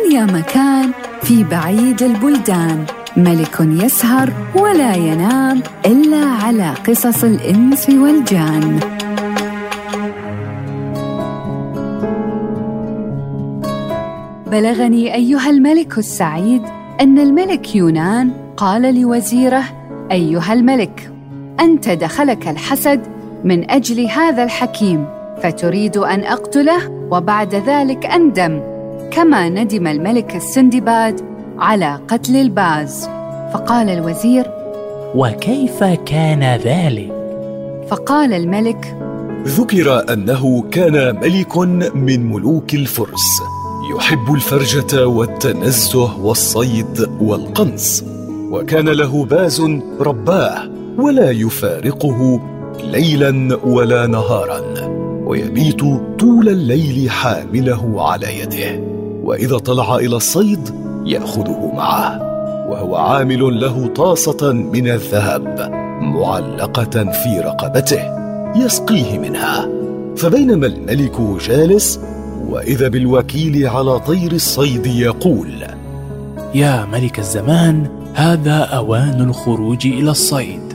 كان يا مكان في بعيد البلدان. ملك يسهر ولا ينام إلا على قصص الإنس والجان. بلغني أيها الملك السعيد أن الملك يونان قال لوزيره أيها الملك أنت دخلك الحسد من أجل هذا الحكيم فتريد أن أقتله وبعد ذلك أندم. كما ندم الملك السندباد على قتل الباز. فقال الوزير وكيف كان ذلك؟ فقال الملك ذكر أنه كان ملك من ملوك الفرس يحب الفرجة والتنزه والصيد والقنص وكان له باز رباه ولا يفارقه ليلا ولا نهارا ويبيت طول الليل حامله على يده. وإذا طلع إلى الصيد يأخذه معه وهو عامل له طاسة من الذهب معلقة في رقبته يسقيه منها. فبينما الملك جالس وإذا بالوكيل على طير الصيد يقول يا ملك الزمان هذا أوان الخروج إلى الصيد.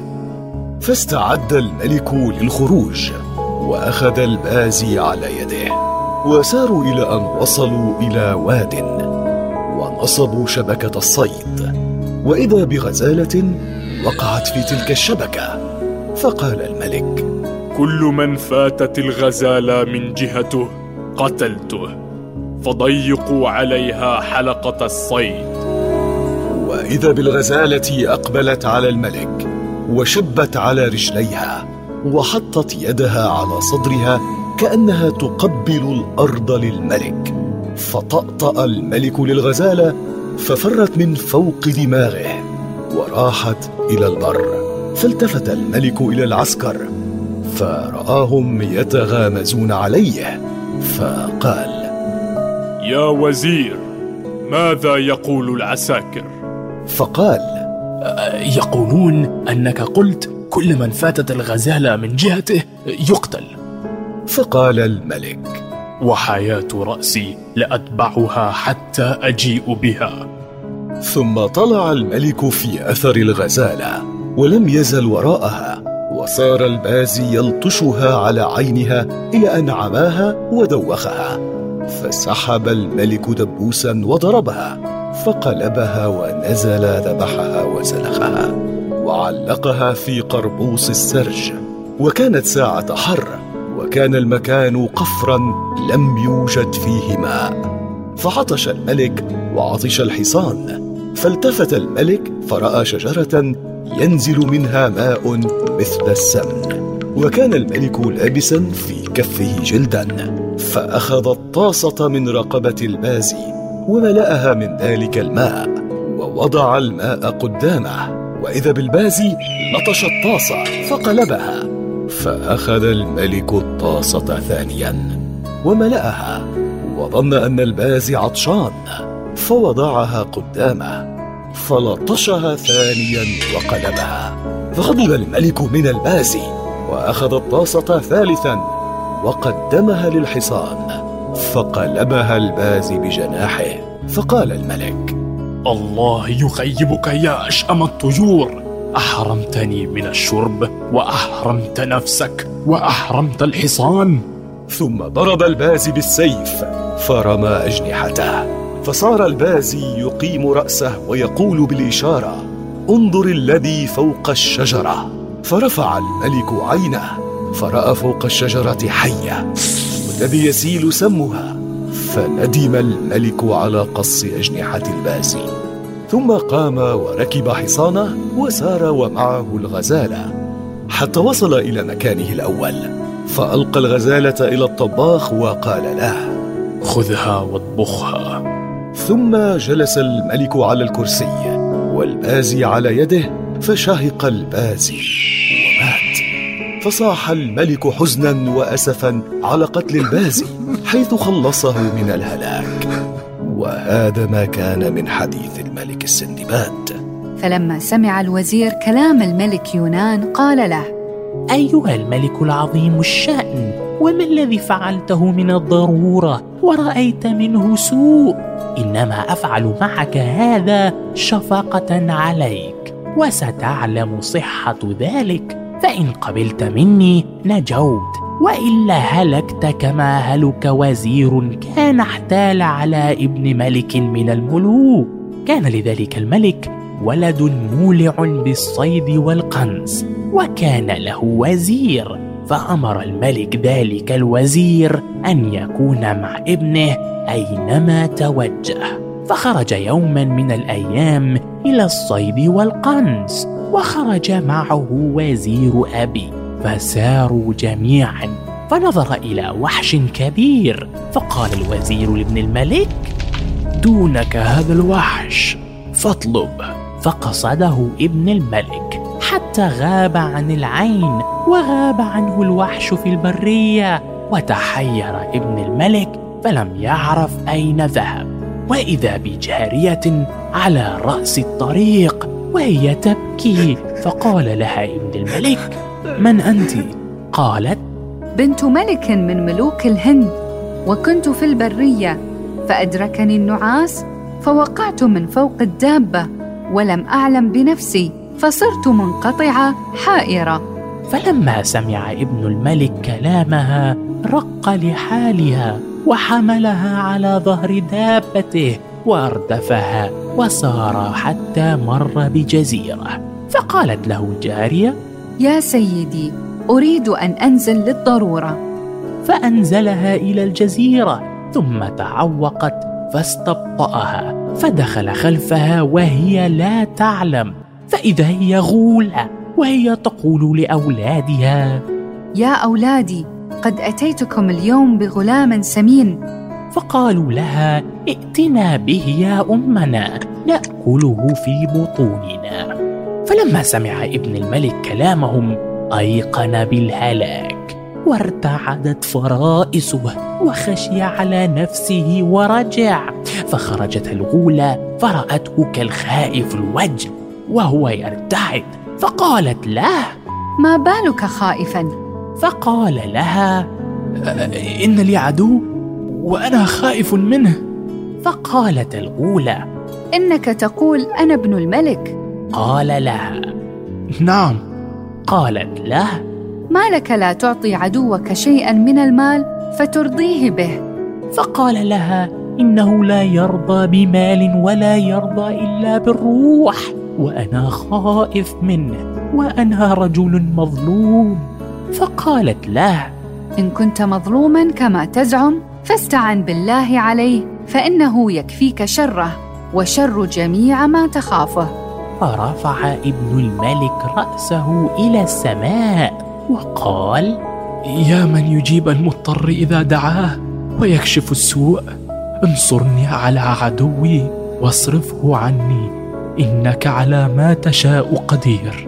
فاستعد الملك للخروج وأخذ البازي على يده. وساروا إلى أن وصلوا إلى واد ونصبوا شبكة الصيد. وإذا بغزالة وقعت في تلك الشبكة فقال الملك كل من فاتت الغزالة من جهته قتلته فضيقوا عليها حلقة الصيد. وإذا بالغزالة أقبلت على الملك وشبت على رجليها وحطت يدها على صدرها كأنها تقبل الأرض للملك. فطأطأ الملك للغزالة ففرت من فوق دماغه وراحت إلى البر. فالتفت الملك إلى العسكر فرآهم يتغامزون عليه فقال يا وزير ماذا يقول العساكر؟ فقال يقولون أنك قلت كل من فاتت الغزالة من جهته يقتل. فقال الملك. وحياة رأسي لأتبعها حتى أجيء بها. ثم طلع الملك في أثر الغزالة ولم يزل وراءها وصار البازي يلطشها على عينها إلى أن عماها ودوخها. فسحب الملك دبوسا وضربها فقلبها ونزل ذبحها وسلخها وعلقها في قربوس السرج وكانت ساعة حر. وكان المكان قفرا لم يوجد فيه ماء فعطش الملك وعطش الحصان. فالتفت الملك فرأى شجرة ينزل منها ماء مثل السمن. وكان الملك لابسا في كفه جلدا. فأخذ الطاسة من رقبة البازي وملأها من ذلك الماء. ووضع الماء قدامه. وإذا بالبازي لطش الطاسة فقلبها. فأخذ الملك الطاسة ثانيا وملأها وظن أن البازي عطشان فوضعها قدامه فلطشها ثانيا وقلبها. فغضب الملك من البازي وأخذ الطاسة ثالثا وقدمها للحصان فقلبها البازي بجناحه فقال الملك الله يخيبك يا أشأم الطيور. أحرمتني من الشرب وأحرمت نفسك وأحرمت الحصان. ثم ضرب البازي بالسيف فرمى أجنحته. فصار البازي يقيم رأسه ويقول بالإشارة انظر الذي فوق الشجرة. فرفع الملك عينه فرأى فوق الشجرة حية والذي يسيل سمها. فندم الملك على قص أجنحة البازي. ثم قام وركب حصانه وسار ومعه الغزاله حتى وصل إلى مكانه الأول. فألقى الغزالة إلى الطباخ وقال له خذها واطبخها. ثم جلس الملك على الكرسي والبازي على يده فشهق البازي ومات. فصاح الملك حزنا وأسفا على قتل البازي حيث خلصه من الهلاك. وهذا ما كان من حديث الملك السندباد. فلما سمع الوزير كلام الملك يونان قال له أيها الملك العظيم الشأن وما الذي فعلته من الضرورة ورأيت منه سوء؟ إنما أفعل معك هذا شفقة عليك وستعلم صحة ذلك فإن قبلت مني نجوت. وإلا هلكت كما هلك وزير كان احتال على ابن ملك من الملوك. كان لذلك الملك ولد مولع بالصيد والقنص وكان له وزير. فأمر الملك ذلك الوزير أن يكون مع ابنه أينما توجه. فخرج يوما من الأيام إلى الصيد والقنص وخرج معه وزير ابي فساروا جميعا فنظر إلى وحش كبير فقال الوزير لابن الملك دونك هذا الوحش فاطلب. فقصده ابن الملك حتى غاب عن العين وغاب عنه الوحش في البرية وتحير ابن الملك فلم يعرف أين ذهب. وإذا بجارية على رأس الطريق وهي تبكي فقال لها ابن الملك من أنت؟ قالت بنت ملك من ملوك الهند وكنت في البرية فأدركني النعاس فوقعت من فوق الدابة ولم أعلم بنفسي فصرت منقطعة حائرة. فلما سمع ابن الملك كلامها رق لحالها وحملها على ظهر دابته وأردفها وسار حتى مر بجزيرة. فقالت له الجاريه يا سيدي أريد أن أنزل للضرورة. فأنزلها إلى الجزيرة ثم تعوقت فاستبطأها فدخل خلفها وهي لا تعلم فإذا هي غوله وهي تقول لأولادها يا أولادي قد أتيتكم اليوم بغلام سمين. فقالوا لها ائتنا به يا أمنا نأكله في بطوننا. فلما سمع ابن الملك كلامهم أيقن بالهلاك. وارتعدت فرائسه وخشي على نفسه ورجع. فخرجت الغولة فرأته كالخائف الوجه وهو يرتعد. فقالت له ما بالك خائفا؟ فقال لها إن لي عدو وأنا خائف منه. فقالت الغولة إنك تقول أنا ابن الملك. قال لها نعم. قالت له. ما لك لا تعطي عدوك شيئا من المال فترضيه به. فقال لها إنه لا يرضى بمال ولا يرضى إلا بالروح وأنا خائف منه وأنا رجل مظلوم. فقالت له. إن كنت مظلوما كما تزعم فاستعن بالله عليه فإنه يكفيك شره وشر جميع ما تخافه. فرفع ابن الملك رأسه إلى السماء وقال يا من يجيب المضطر إذا دعاه ويكشف السوء انصرني على عدوي واصرفه عني إنك على ما تشاء قدير.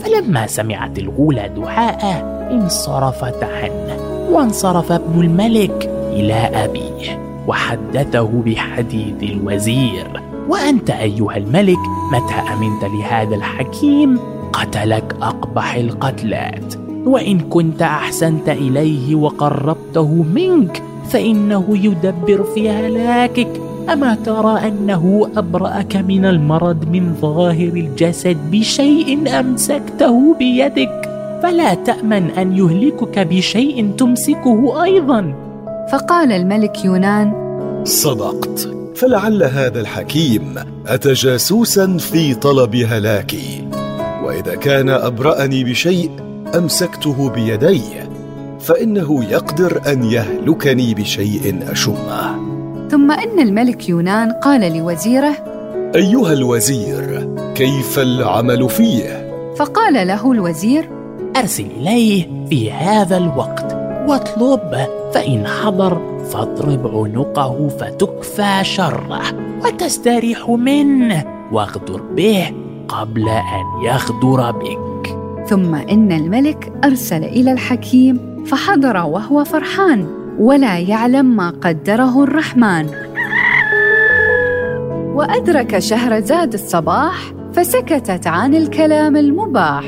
فلما سمعت الغولة دعاءه انصرفت عنه وانصرف ابن الملك إلى أبيه وحدثه بحديث الوزير. وأنت أيها الملك متى أمنت لهذا الحكيم؟ قتلك أقبح القتلات. وإن كنت أحسنت إليه وقربته منك فإنه يدبر في هلاكك. أما ترى أنه أبرأك من المرض من ظاهر الجسد بشيء أمسكته بيدك فلا تأمن أن يهلكك بشيء تمسكه أيضا. فقال الملك يونان صدقت. فلعل هذا الحكيم اتى جاسوسا في طلب هلاكي. وإذا كان أبرأني بشيء أمسكته بيدي فإنه يقدر أن يهلكني بشيء اشمه ثم إن الملك يونان قال لوزيره أيها الوزير كيف العمل فيه؟ فقال له الوزير أرسل إليه في هذا الوقت واطلب فإن حضر فاضرب عنقه فتكفى شره وتستريح منه واغدر به قبل أن يغدر بك. ثم إن الملك أرسل إلى الحكيم فحضر وهو فرحان ولا يعلم ما قدره الرحمن. وأدرك شهرزاد الصباح فسكتت عن الكلام المباح.